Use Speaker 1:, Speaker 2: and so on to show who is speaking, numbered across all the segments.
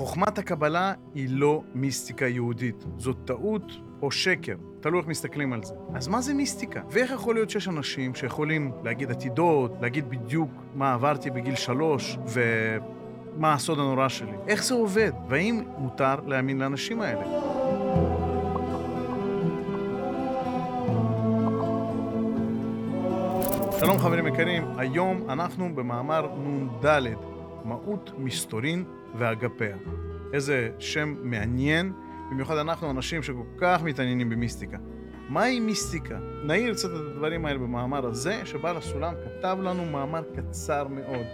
Speaker 1: חוכמת הקבלה היא לא מיסטיקה יהודית. זאת טעות או שקר, תלוי איך מסתכלים על זה. אז מה זה מיסטיקה? ואיך יכול להיות שיש אנשים שיכולים להגיד עתידות, להגיד בדיוק מה עברתי בגיל שלוש, ומה הסוד הנורא שלי? איך זה עובד? והאם מותר להאמין לאנשים האלה? שלום חברים יקרים, היום אנחנו במאמר נ"ד, מהות מסתורין ואגפיה. איזה שם מעניין, במיוחד אנחנו אנשים שכל כך מתעניינים במיסטיקה. מהי מיסטיקה? נעיר קצת את הדברים האלה במאמר הזה, שבעל הסולם כתב לנו מאמר קצר מאוד.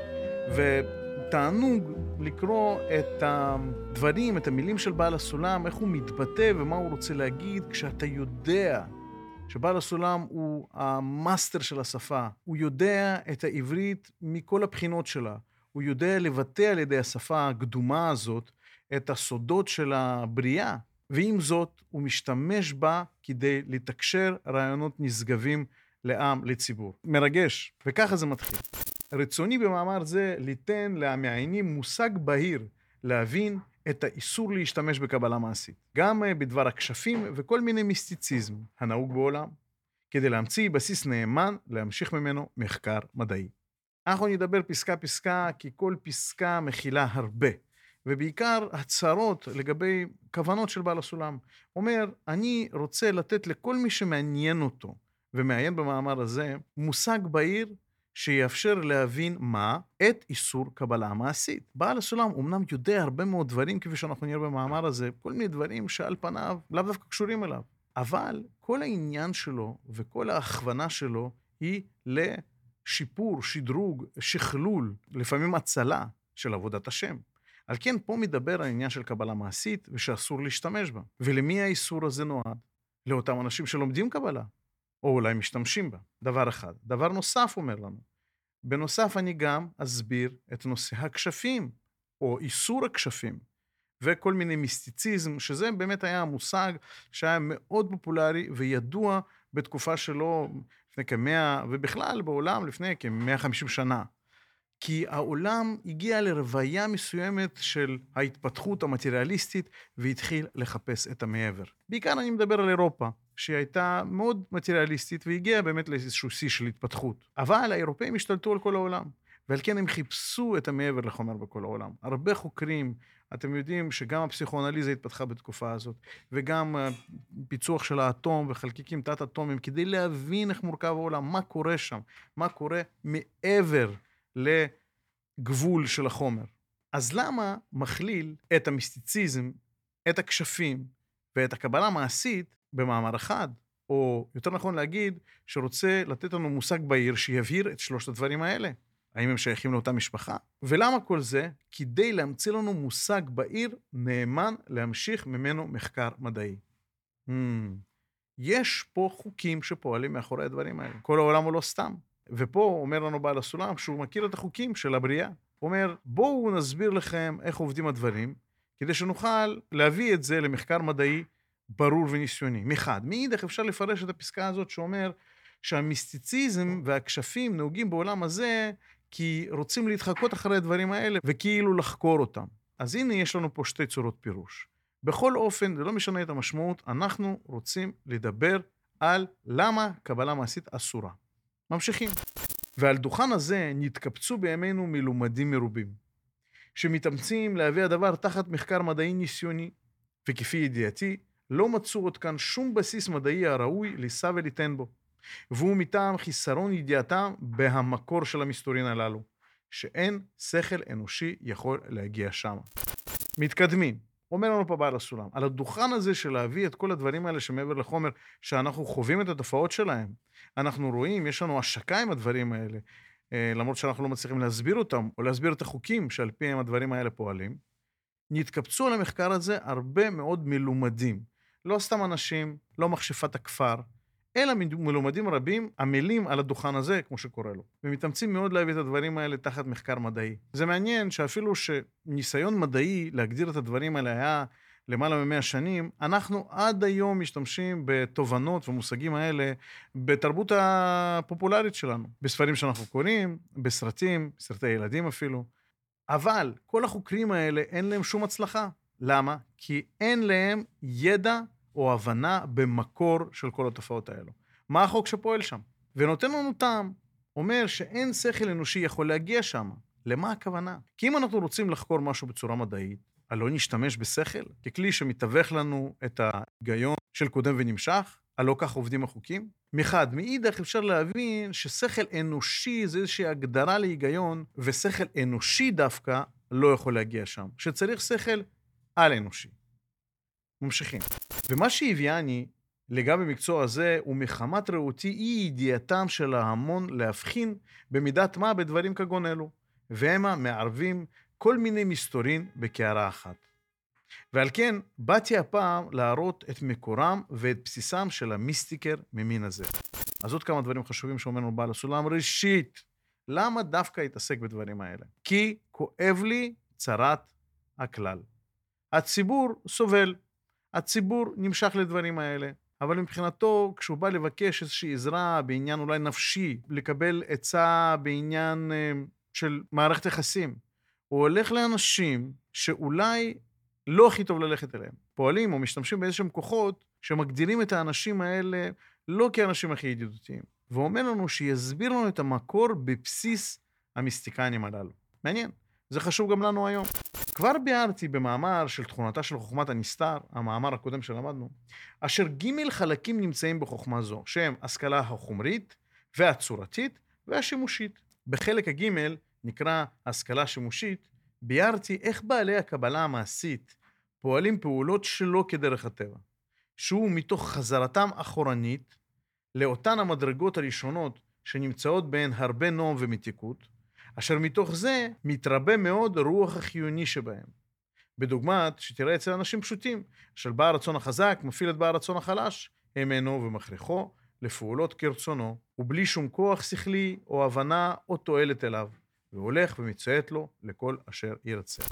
Speaker 1: ותענוג לקרוא את הדברים, את המילים של בעל הסולם, איך הוא מתבטא ומה הוא רוצה להגיד, כשאתה יודע שבעל הסולם הוא המאסטר של השפה. הוא יודע את העברית מכל הבחינות שלה. הוא יודע לבטא על ידי השפה הקדומה הזאת את הסודות של הבריאה, ועם זאת, הוא משתמש בה כדי לתקשר רעיונות נשגבים לעם, לציבור. מרגש, וככה זה מתחיל. רצוני במאמר זה ליתן למעיינים מושג בהיר להבין את האיסור להשתמש בקבלה מעשית, גם בדבר הכשפים וכל מיני מיסטיציזם הנהוג בעולם, כדי להמציא בסיס נאמן להמשיך ממנו מחקר מדעי. אנחנו נדבר פסקה-פסקה, כי כל פסקה מכילה הרבה, ובעיקר הצהרות לגבי כוונות של בעל הסולם. אומר, אני רוצה לתת לכל מי שמעניין אותו ומעיין במאמר הזה, מושג בהיר שיאפשר להבין מה? את איסור קבלה מעשית. בעל הסולם אמנם יודע הרבה מאוד דברים, כפי שאנחנו נראה במאמר הזה, כל מיני דברים שעל פניו לאו דווקא קשורים אליו. אבל כל העניין שלו וכל ההכוונה שלו היא לשיפור, שדרוג, שכלול, לפעמים הצלה של עבודת השם. על כן, פה מדבר על עניין של קבלה מעשית ושאסור להשתמש בה. ולמי האיסור הזה נועד? לאותם אנשים שלומדים קבלה. או אולי משתמשים בה. דבר אחד. דבר נוסף אומר לנו, בנוסף אני גם אסביר את נושא הכשפים, או איסור הכשפים, וכל מיני מיסטיציזם, שזה באמת היה המושג שהיה מאוד פופולרי וידוע בתקופה שלו לפני כמאה, ובכלל בעולם לפני כ-150 שנה. כי העולם הגיע לרוויה מסוימת של ההתפתחות המטריאליסטית והתחיל לחפש את המעבר. בעיקר אני מדבר על אירופה, שהיא הייתה מאוד מטריאליסטית והגיעה באמת לאיזשהו שיא של התפתחות. אבל האירופאים השתלטו על כל העולם, ועל כן הם חיפשו את המעבר לחומר בכל העולם. הרבה חוקרים, אתם יודעים שגם הפסיכואנליזה התפתחה בתקופה הזאת, וגם פיצוח של האטום וחלקיקים תת-אטומיים, כדי להבין איך מורכב העולם, מה קורה שם, מה קורה מעבר לגבול של החומר. אז למה מכליל את המיסטיציזם, את הכשפים ואת הקבלה המעשית במאמר אחד? או יותר נכון להגיד, שרוצה לתת לנו מושג בהיר שיבהיר את שלושת הדברים האלה. האם הם שייכים לאותה משפחה? ולמה כל זה? כדי להמציא לנו מושג בהיר נאמן להמשיך ממנו מחקר מדעי. Hmm, יש פה חוקים שפועלים מאחורי הדברים האלה. כל העולם הוא לא סתם. ופה אומר לנו בעל הסולם שהוא מכיר את החוקים של הבריאה. הוא אומר, בואו נסביר לכם איך עובדים הדברים, כדי שנוכל להביא את זה למחקר מדעי ברור וניסיוני. מחד. מאידך אפשר לפרש את הפסקה הזאת שאומר שהמיסטיציזם והכשפים נהוגים בעולם הזה כי רוצים להתחקות אחרי הדברים האלה וכאילו לחקור אותם. אז הנה יש לנו פה שתי צורות פירוש. בכל אופן, זה לא משנה את המשמעות, אנחנו רוצים לדבר על למה קבלה מעשית אסורה. ממשיכים. ועל דוכן הזה נתקבצו בימינו מלומדים מרובים, שמתאמצים להביא הדבר תחת מחקר מדעי ניסיוני, וכפי ידיעתי, לא מצאו עוד כאן שום בסיס מדעי הראוי לישא וליתן בו. והוא מטעם חיסרון ידיעתם בהמקור של המסתורין הללו, שאין שכל אנושי יכול להגיע שם. מתקדמים. אומר לנו פה בעל הסולם, על הדוכן הזה של להביא את כל הדברים האלה שמעבר לחומר, שאנחנו חווים את התופעות שלהם, אנחנו רואים, יש לנו השקה עם הדברים האלה, אה, למרות שאנחנו לא מצליחים להסביר אותם, או להסביר את החוקים שעל פיהם הדברים האלה פועלים, נתקבצו על המחקר הזה הרבה מאוד מלומדים. לא סתם אנשים, לא מכשפת הכפר, אלא מלומדים רבים עמלים על הדוכן הזה, כמו שקורא לו, ומתאמצים מאוד להביא את הדברים האלה תחת מחקר מדעי. זה מעניין שאפילו שניסיון מדעי להגדיר את הדברים האלה היה למעלה ממאה שנים, אנחנו עד היום משתמשים בתובנות ומושגים האלה בתרבות הפופולרית שלנו, בספרים שאנחנו קוראים, בסרטים, סרטי ילדים אפילו. אבל כל החוקרים האלה, אין להם שום הצלחה. למה? כי אין להם ידע או הבנה במקור של כל התופעות האלו. מה החוק שפועל שם? ונותן לנו טעם. אומר שאין שכל אנושי יכול להגיע שם. למה הכוונה? כי אם אנחנו רוצים לחקור משהו בצורה מדעית, הלא נשתמש בשכל ככלי שמתווך לנו את ההיגיון של קודם ונמשך? הלא כך עובדים החוקים? מחד. מאידך אפשר להבין ששכל אנושי זה איזושהי הגדרה להיגיון, ושכל אנושי דווקא לא יכול להגיע שם. שצריך שכל על-אנושי. ממשיכים. ומה שהביאני לגבי מקצוע הזה הוא מחמת ראותי אי ידיעתם של ההמון להבחין במידת מה בדברים כגון אלו, והמה מערבים כל מיני מסתורין בקערה אחת. ועל כן באתי הפעם להראות את מקורם ואת בסיסם של המיסטיקר ממין הזה. אז עוד כמה דברים חשובים שאומר לנו בעל הסולם. ראשית, למה דווקא התעסק בדברים האלה? כי כואב לי צרת הכלל. הציבור סובל, הציבור נמשך לדברים האלה, אבל מבחינתו, כשהוא בא לבקש איזושהי עזרה בעניין אולי נפשי, לקבל עצה בעניין אה, של מערכת יחסים, הוא הולך לאנשים שאולי לא הכי טוב ללכת אליהם. פועלים או משתמשים באיזשהם כוחות שמגדירים את האנשים האלה לא כאנשים הכי ידידותיים. ואומר לנו שיסביר לנו את המקור בבסיס המיסטיקנים הללו. מעניין. זה חשוב גם לנו היום. כבר ביארתי במאמר של תכונתה של חוכמת הנסתר, המאמר הקודם שלמדנו, אשר ג' חלקים נמצאים בחוכמה זו, שהם השכלה החומרית והצורתית והשימושית. בחלק הג' נקרא השכלה שימושית, ביארתי איך בעלי הקבלה המעשית פועלים פעולות שלא כדרך הטבע, שהוא מתוך חזרתם אחורנית לאותן המדרגות הראשונות שנמצאות בהן הרבה נועם ומתיקות, אשר מתוך זה מתרבה מאוד רוח החיוני שבהם. בדוגמת שתראה אצל אנשים פשוטים, של בעל הרצון החזק מפעיל את בעל הרצון החלש, האמנו ומכריחו לפעולות כרצונו, ובלי שום כוח שכלי או הבנה או תועלת אליו. והולך ומציית לו לכל אשר ירצה.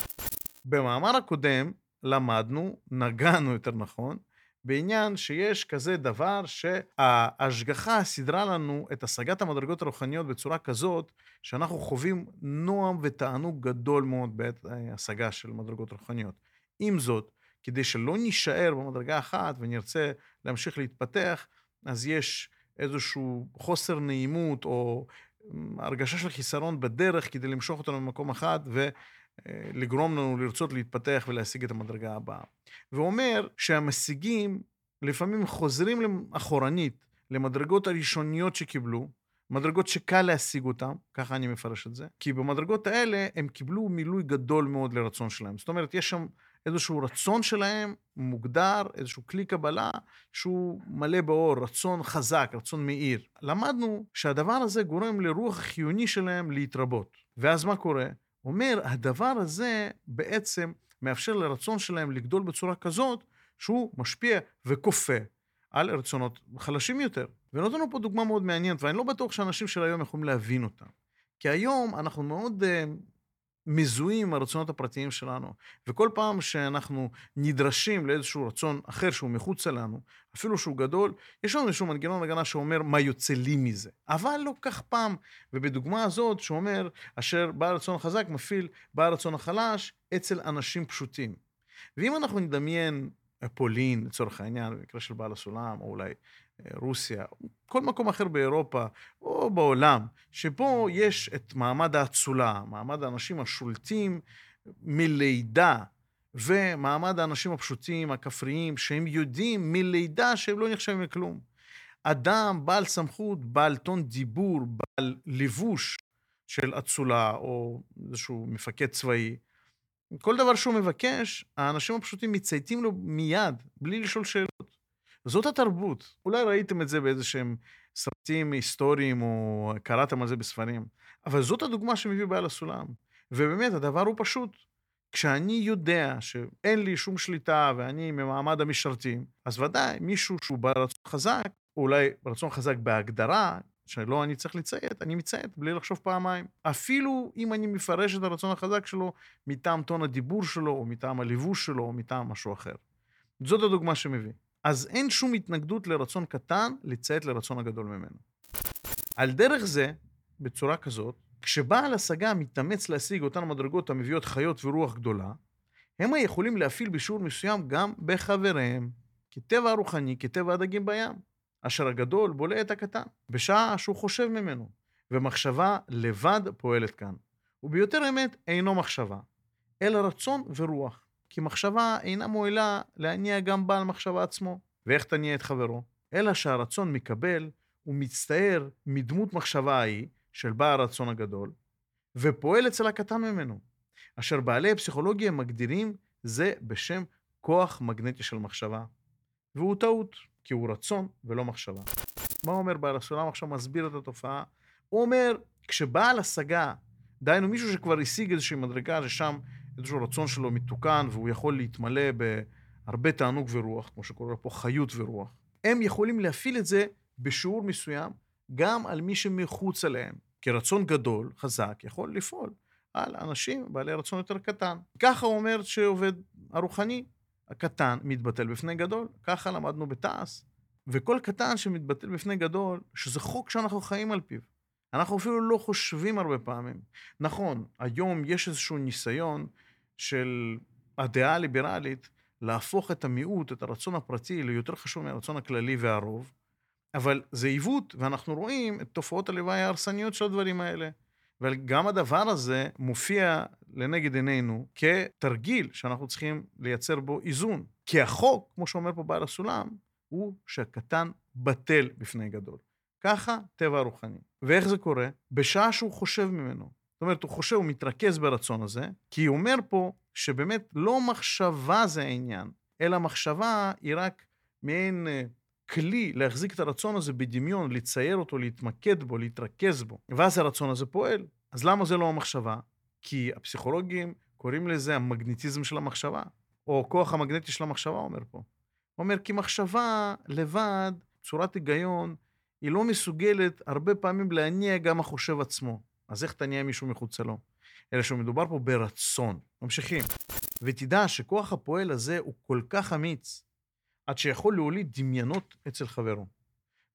Speaker 1: במאמר הקודם למדנו, נגענו יותר נכון, בעניין שיש כזה דבר שההשגחה סידרה לנו את השגת המדרגות הרוחניות בצורה כזאת, שאנחנו חווים נועם ותענוג גדול מאוד בעת השגה של מדרגות רוחניות. עם זאת, כדי שלא נישאר במדרגה אחת ונרצה להמשיך להתפתח, אז יש איזשהו חוסר נעימות או הרגשה של חיסרון בדרך כדי למשוך אותנו במקום אחד ולגרום לנו לרצות להתפתח ולהשיג את המדרגה הבאה. ואומר שהמשיגים לפעמים חוזרים אחורנית למדרגות הראשוניות שקיבלו, מדרגות שקל להשיג אותן, ככה אני מפרש את זה, כי במדרגות האלה הם קיבלו מילוי גדול מאוד לרצון שלהם. זאת אומרת, יש שם איזשהו רצון שלהם מוגדר, איזשהו כלי קבלה שהוא מלא באור, רצון חזק, רצון מאיר. למדנו שהדבר הזה גורם לרוח החיוני שלהם להתרבות. ואז מה קורה? אומר, הדבר הזה בעצם מאפשר לרצון שלהם לגדול בצורה כזאת שהוא משפיע וכופה על רצונות חלשים יותר. ונותן לנו פה דוגמה מאוד מעניינת, ואני לא בטוח שאנשים של היום יכולים להבין אותה. כי היום אנחנו מאוד uh, מזוהים עם הרצונות הפרטיים שלנו, וכל פעם שאנחנו נדרשים לאיזשהו רצון אחר שהוא מחוצה לנו, אפילו שהוא גדול, יש לנו איזשהו מנגנון הגנה שאומר מה יוצא לי מזה. אבל לא כך פעם, ובדוגמה הזאת שאומר, אשר בעל רצון חזק מפעיל בעל רצון החלש אצל אנשים פשוטים. ואם אנחנו נדמיין פולין, לצורך העניין, במקרה של בעל הסולם, או אולי רוסיה, כל מקום אחר באירופה או בעולם, שבו יש את מעמד האצולה, מעמד האנשים השולטים מלידה, ומעמד האנשים הפשוטים, הכפריים, שהם יודעים מלידה שהם לא נחשבים לכלום. אדם בעל סמכות, בעל טון דיבור, בעל לבוש של אצולה, או איזשהו מפקד צבאי, כל דבר שהוא מבקש, האנשים הפשוטים מצייתים לו מיד, בלי לשאול שאלות. זאת התרבות. אולי ראיתם את זה באיזה שהם סרטים היסטוריים, או קראתם על זה בספרים, אבל זאת הדוגמה שמביא בעל הסולם. ובאמת, הדבר הוא פשוט. כשאני יודע שאין לי שום שליטה ואני ממעמד המשרתים, אז ודאי, מישהו שהוא בעל רצון חזק, אולי רצון חזק בהגדרה, שלא אני צריך לציית, אני מציית בלי לחשוב פעמיים. אפילו אם אני מפרש את הרצון החזק שלו מטעם טון הדיבור שלו, או מטעם הלבוש שלו, או מטעם משהו אחר. זאת הדוגמה שמביא. אז אין שום התנגדות לרצון קטן לציית לרצון הגדול ממנו. על דרך זה, בצורה כזאת, כשבעל השגה מתאמץ להשיג אותן מדרגות המביאות חיות ורוח גדולה, הם היכולים להפעיל בשיעור מסוים גם בחבריהם, כטבע הרוחני, כטבע הדגים בים, אשר הגדול בולע את הקטן, בשעה שהוא חושב ממנו, ומחשבה לבד פועלת כאן. וביותר אמת אינו מחשבה, אלא רצון ורוח, כי מחשבה אינה מועילה להניע גם בעל מחשבה עצמו. ואיך תניע את חברו? אלא שהרצון מקבל ומצטער מדמות מחשבה ההיא של בעל הרצון הגדול, ופועל אצל הקטן ממנו, אשר בעלי הפסיכולוגיה מגדירים זה בשם כוח מגנטי של מחשבה. והוא טעות, כי הוא רצון ולא מחשבה. מה אומר בעל הסולם עכשיו מסביר את התופעה? הוא אומר, כשבעל השגה, דהיינו מישהו שכבר השיג איזושהי מדרגה, ששם איזשהו רצון שלו מתוקן, והוא יכול להתמלא בהרבה תענוג ורוח, כמו שקורה פה חיות ורוח, הם יכולים להפעיל את זה בשיעור מסוים גם על מי שמחוץ אליהם. כי רצון גדול, חזק, יכול לפעול על אנשים בעלי רצון יותר קטן. ככה הוא אומר שעובד הרוחני. הקטן מתבטל בפני גדול, ככה למדנו בתעש. וכל קטן שמתבטל בפני גדול, שזה חוק שאנחנו חיים על פיו. אנחנו אפילו לא חושבים הרבה פעמים. נכון, היום יש איזשהו ניסיון של הדעה הליברלית להפוך את המיעוט, את הרצון הפרטי, ליותר חשוב מהרצון הכללי והרוב, אבל זה עיוות, ואנחנו רואים את תופעות הלוואי ההרסניות של הדברים האלה. וגם הדבר הזה מופיע לנגד עינינו כתרגיל שאנחנו צריכים לייצר בו איזון. כי החוק, כמו שאומר פה בעל הסולם, הוא שהקטן בטל בפני גדול. ככה טבע הרוחני. ואיך זה קורה? בשעה שהוא חושב ממנו. אומרת, הוא חושב, הוא מתרכז ברצון הזה, כי הוא אומר פה שבאמת לא מחשבה זה העניין, אלא מחשבה היא רק מעין אה, כלי להחזיק את הרצון הזה בדמיון, לצייר אותו, להתמקד בו, להתרכז בו. ואז הרצון הזה פועל. אז למה זה לא המחשבה? כי הפסיכולוגים קוראים לזה המגנטיזם של המחשבה, או כוח המגנטי של המחשבה, אומר פה. הוא אומר, כי מחשבה לבד, צורת היגיון, היא לא מסוגלת הרבה פעמים להניע גם החושב עצמו. אז איך תניע מישהו מחוצה לו? אלא שמדובר פה ברצון. ממשיכים. ותדע שכוח הפועל הזה הוא כל כך אמיץ, עד שיכול להוליד דמיונות אצל חברו.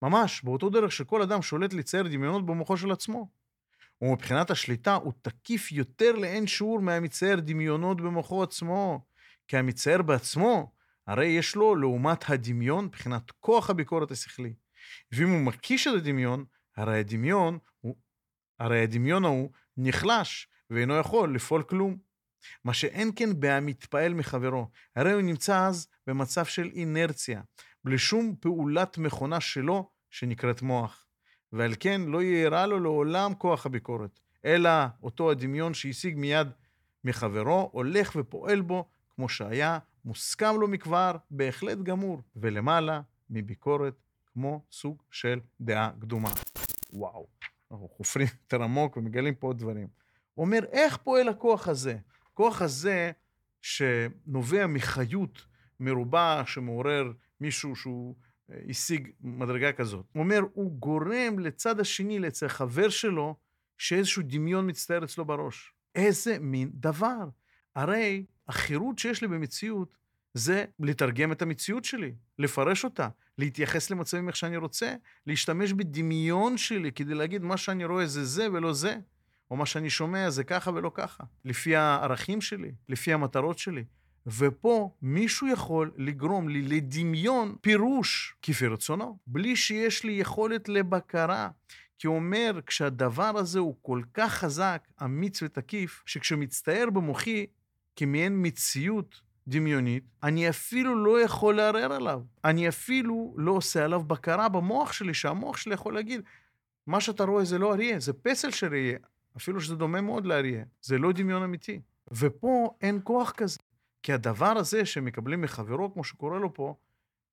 Speaker 1: ממש, באותו דרך שכל אדם שולט לצייר דמיונות במוחו של עצמו. ומבחינת השליטה הוא תקיף יותר לאין שיעור מהמצייר דמיונות במוחו עצמו. כי המצייר בעצמו, הרי יש לו, לעומת הדמיון, מבחינת כוח הביקורת השכלי. ואם הוא מקיש את הדמיון, הרי הדמיון, הרי הדמיון ההוא נחלש, ואינו יכול לפעול כלום. מה שאין כן בהמתפעל מחברו. הרי הוא נמצא אז במצב של אינרציה, בלי שום פעולת מכונה שלו, שנקראת מוח. ועל כן לא יארע לו לעולם כוח הביקורת, אלא אותו הדמיון שהשיג מיד מחברו, הולך ופועל בו כמו שהיה מוסכם לו מכבר, בהחלט גמור, ולמעלה מביקורת כמו סוג של דעה קדומה. וואו, אנחנו חופרים יותר עמוק ומגלים פה עוד דברים. הוא אומר, איך פועל הכוח הזה? הכוח הזה שנובע מחיות מרובה שמעורר מישהו שהוא אה, השיג מדרגה כזאת. הוא אומר, הוא גורם לצד השני, אצל חבר שלו, שאיזשהו דמיון מצטער אצלו בראש. איזה מין דבר. הרי החירות שיש לי במציאות זה לתרגם את המציאות שלי, לפרש אותה, להתייחס למצבים איך שאני רוצה, להשתמש בדמיון שלי כדי להגיד מה שאני רואה זה זה ולא זה. או מה שאני שומע זה ככה ולא ככה, לפי הערכים שלי, לפי המטרות שלי. ופה מישהו יכול לגרום לי לדמיון פירוש כפי רצונו, בלי שיש לי יכולת לבקרה. כי הוא אומר, כשהדבר הזה הוא כל כך חזק, אמיץ ותקיף, שכשמצטער במוחי כמעין מציאות דמיונית, אני אפילו לא יכול לערער עליו. אני אפילו לא עושה עליו בקרה במוח שלי, שהמוח שלי יכול להגיד, מה שאתה רואה זה לא אריה, זה פסל של אריה. אפילו שזה דומה מאוד לאריה, זה לא דמיון אמיתי. ופה אין כוח כזה. כי הדבר הזה שמקבלים מחברו, כמו שקורה לו פה,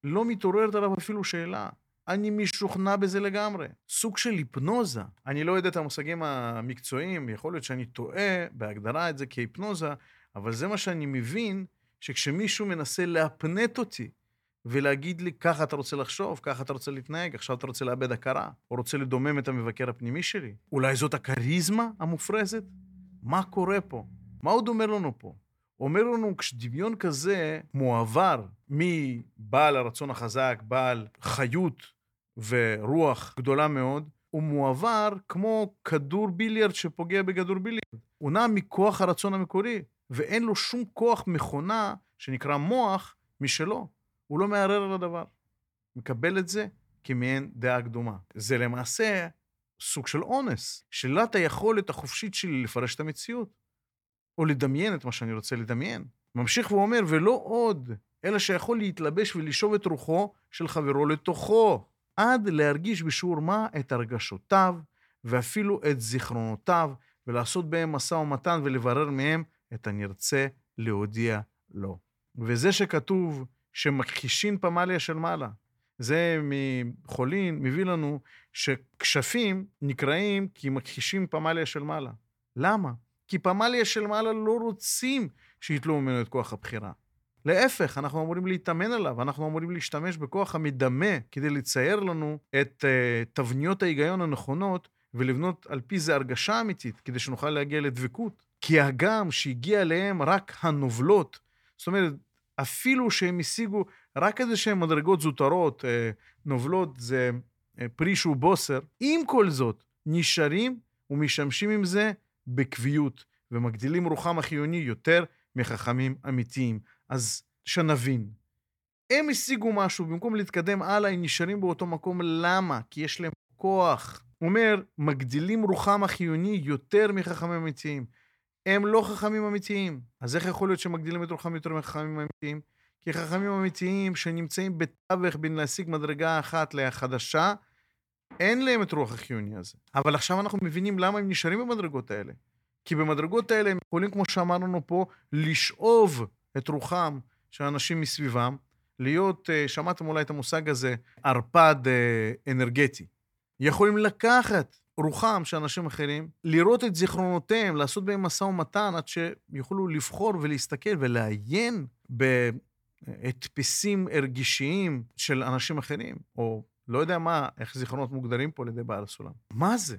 Speaker 1: לא מתעוררת עליו אפילו שאלה. אני משוכנע בזה לגמרי. סוג של היפנוזה. אני לא יודע את המושגים המקצועיים, יכול להיות שאני טועה בהגדרה את זה כהיפנוזה, אבל זה מה שאני מבין, שכשמישהו מנסה להפנט אותי ולהגיד לי, ככה אתה רוצה לחשוב, ככה אתה רוצה להתנהג, עכשיו אתה רוצה לאבד הכרה, או רוצה לדומם את המבקר הפנימי שלי? אולי זאת הכריזמה המופרזת? מה קורה פה? מה עוד אומר לנו פה? אומר לנו, כשדמיון כזה מועבר מבעל הרצון החזק, בעל חיות ורוח גדולה מאוד, הוא מועבר כמו כדור ביליארד שפוגע בכדור ביליארד. הוא נע מכוח הרצון המקורי, ואין לו שום כוח מכונה שנקרא מוח משלו. הוא לא מערער על הדבר. מקבל את זה כמעין דעה קדומה. זה למעשה סוג של אונס, שלילת היכולת החופשית שלי לפרש את המציאות, או לדמיין את מה שאני רוצה לדמיין. ממשיך ואומר, ולא עוד, אלא שיכול להתלבש ולשאוב את רוחו של חברו לתוכו, עד להרגיש בשיעור מה את הרגשותיו, ואפילו את זיכרונותיו, ולעשות בהם משא ומתן ולברר מהם את הנרצה להודיע לו. וזה שכתוב שמכחישין פמליה של מעלה, זה מחולין מביא לנו שכשפים נקראים כי מכחישים פמליה של מעלה. למה? כי פמליה של מעלה לא רוצים שיתלו ממנו את כוח הבחירה. להפך, אנחנו אמורים להתאמן עליו, אנחנו אמורים להשתמש בכוח המדמה כדי לצייר לנו את uh, תבניות ההיגיון הנכונות ולבנות על פי זה הרגשה אמיתית, כדי שנוכל להגיע לדבקות. כי הגם שהגיע אליהם רק הנובלות, זאת אומרת, אפילו שהם השיגו רק איזה שהן מדרגות זוטרות, אה, נובלות, זה אה, פרי שהוא בוסר, עם כל זאת, נשארים ומשמשים עם זה בקביעות, ומגדילים רוחם החיוני יותר מחכמים אמיתיים. אז שנבין, הם השיגו משהו, במקום להתקדם הלאה, הם נשארים באותו מקום. למה? כי יש להם כוח. הוא אומר, מגדילים רוחם החיוני יותר מחכמים אמיתיים. הם לא חכמים אמיתיים. אז איך יכול להיות שמגדילים את רוחם יותר מחכמים אמיתיים? כי חכמים אמיתיים שנמצאים בתווך בין להשיג מדרגה אחת לחדשה, אין להם את רוח החיוני הזה. אבל עכשיו אנחנו מבינים למה הם נשארים במדרגות האלה. כי במדרגות האלה הם יכולים, כמו שאמרנו פה, לשאוב את רוחם של אנשים מסביבם, להיות, אה, שמעתם אולי את המושג הזה, ערפד אה, אנרגטי. יכולים לקחת רוחם של אנשים אחרים, לראות את זיכרונותיהם, לעשות בהם משא ומתן, עד שיוכלו לבחור ולהסתכל ולעיין בהדפסים רגישיים של אנשים אחרים, או לא יודע מה, איך זיכרונות מוגדרים פה על ידי בעל הסולם. מה זה?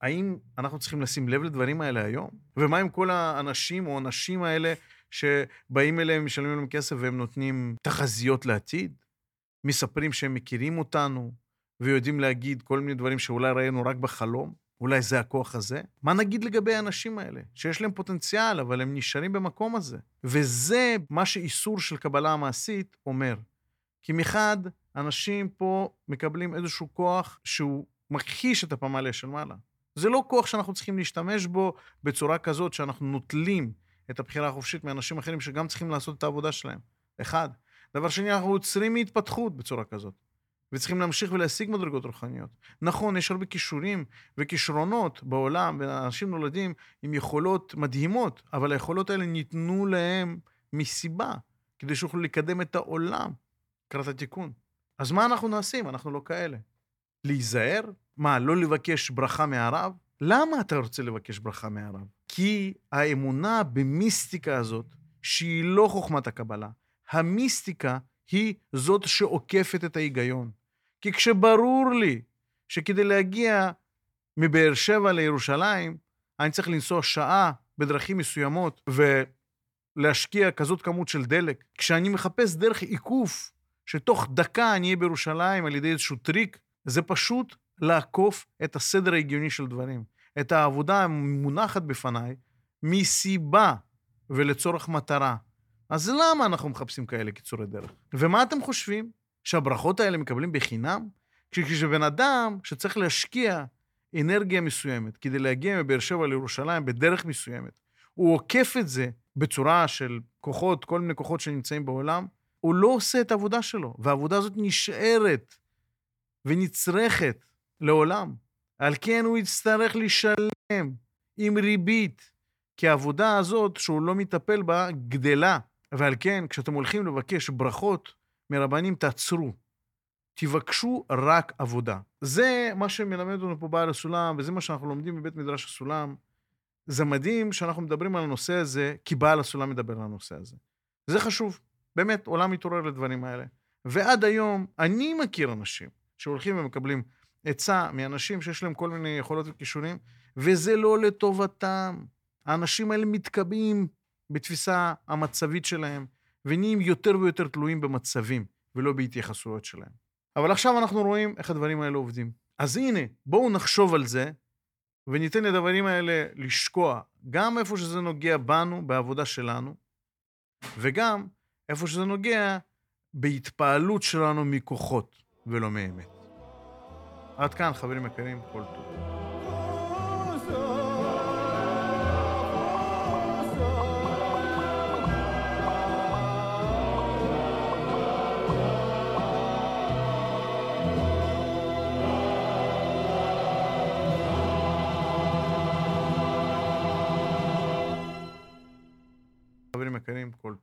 Speaker 1: האם אנחנו צריכים לשים לב לדברים האלה היום? ומה עם כל האנשים או הנשים האלה שבאים אליהם, משלמים להם כסף והם נותנים תחזיות לעתיד? מספרים שהם מכירים אותנו, ויודעים להגיד כל מיני דברים שאולי ראינו רק בחלום? אולי זה הכוח הזה? מה נגיד לגבי האנשים האלה, שיש להם פוטנציאל, אבל הם נשארים במקום הזה? וזה מה שאיסור של קבלה המעשית אומר. כי מחד, אנשים פה מקבלים איזשהו כוח שהוא מכחיש את הפמליה של מעלה. זה לא כוח שאנחנו צריכים להשתמש בו בצורה כזאת שאנחנו נוטלים את הבחירה החופשית מאנשים אחרים שגם צריכים לעשות את העבודה שלהם. אחד. דבר שני, אנחנו עוצרים מהתפתחות בצורה כזאת. וצריכים להמשיך ולהשיג מדרגות רוחניות. נכון, יש הרבה כישורים וכישרונות בעולם, ואנשים נולדים עם יכולות מדהימות, אבל היכולות האלה ניתנו להם מסיבה, כדי שיוכלו לקדם את העולם לקראת התיקון. אז מה אנחנו נעשה אם אנחנו לא כאלה? להיזהר? מה, לא לבקש ברכה מהרב? למה אתה רוצה לבקש ברכה מהרב? כי האמונה במיסטיקה הזאת, שהיא לא חוכמת הקבלה, המיסטיקה היא זאת שעוקפת את ההיגיון. כי כשברור לי שכדי להגיע מבאר שבע לירושלים, אני צריך לנסוע שעה בדרכים מסוימות ולהשקיע כזאת כמות של דלק, כשאני מחפש דרך עיקוף, שתוך דקה אני אהיה בירושלים על ידי איזשהו טריק, זה פשוט לעקוף את הסדר ההגיוני של דברים. את העבודה המונחת בפניי מסיבה ולצורך מטרה. אז למה אנחנו מחפשים כאלה קיצורי דרך? ומה אתם חושבים? שהברכות האלה מקבלים בחינם? כשבן אדם שצריך להשקיע אנרגיה מסוימת כדי להגיע מבאר שבע לירושלים בדרך מסוימת, הוא עוקף את זה בצורה של כוחות, כל מיני כוחות שנמצאים בעולם, הוא לא עושה את העבודה שלו, והעבודה הזאת נשארת ונצרכת לעולם. על כן הוא יצטרך לשלם עם ריבית, כי העבודה הזאת שהוא לא מטפל בה גדלה. ועל כן, כשאתם הולכים לבקש ברכות מרבנים, תעצרו. תבקשו רק עבודה. זה מה שמלמד אותנו פה בעל הסולם, וזה מה שאנחנו לומדים בבית מדרש הסולם. זה מדהים שאנחנו מדברים על הנושא הזה, כי בעל הסולם מדבר על הנושא הזה. זה חשוב. באמת, עולם מתעורר לדברים האלה. ועד היום, אני מכיר אנשים שהולכים ומקבלים עצה מאנשים שיש להם כל מיני יכולות וכישורים, וזה לא לטובתם. האנשים האלה מתקבעים בתפיסה המצבית שלהם, ונהיים יותר ויותר תלויים במצבים, ולא בהתייחסויות שלהם. אבל עכשיו אנחנו רואים איך הדברים האלה עובדים. אז הנה, בואו נחשוב על זה, וניתן לדברים האלה לשקוע, גם איפה שזה נוגע בנו, בעבודה שלנו, וגם איפה שזה נוגע בהתפעלות שלנו מכוחות ולא מאמת. עד כאן, חברים יקרים, כל טוב. חברים יקרים, כל טוב.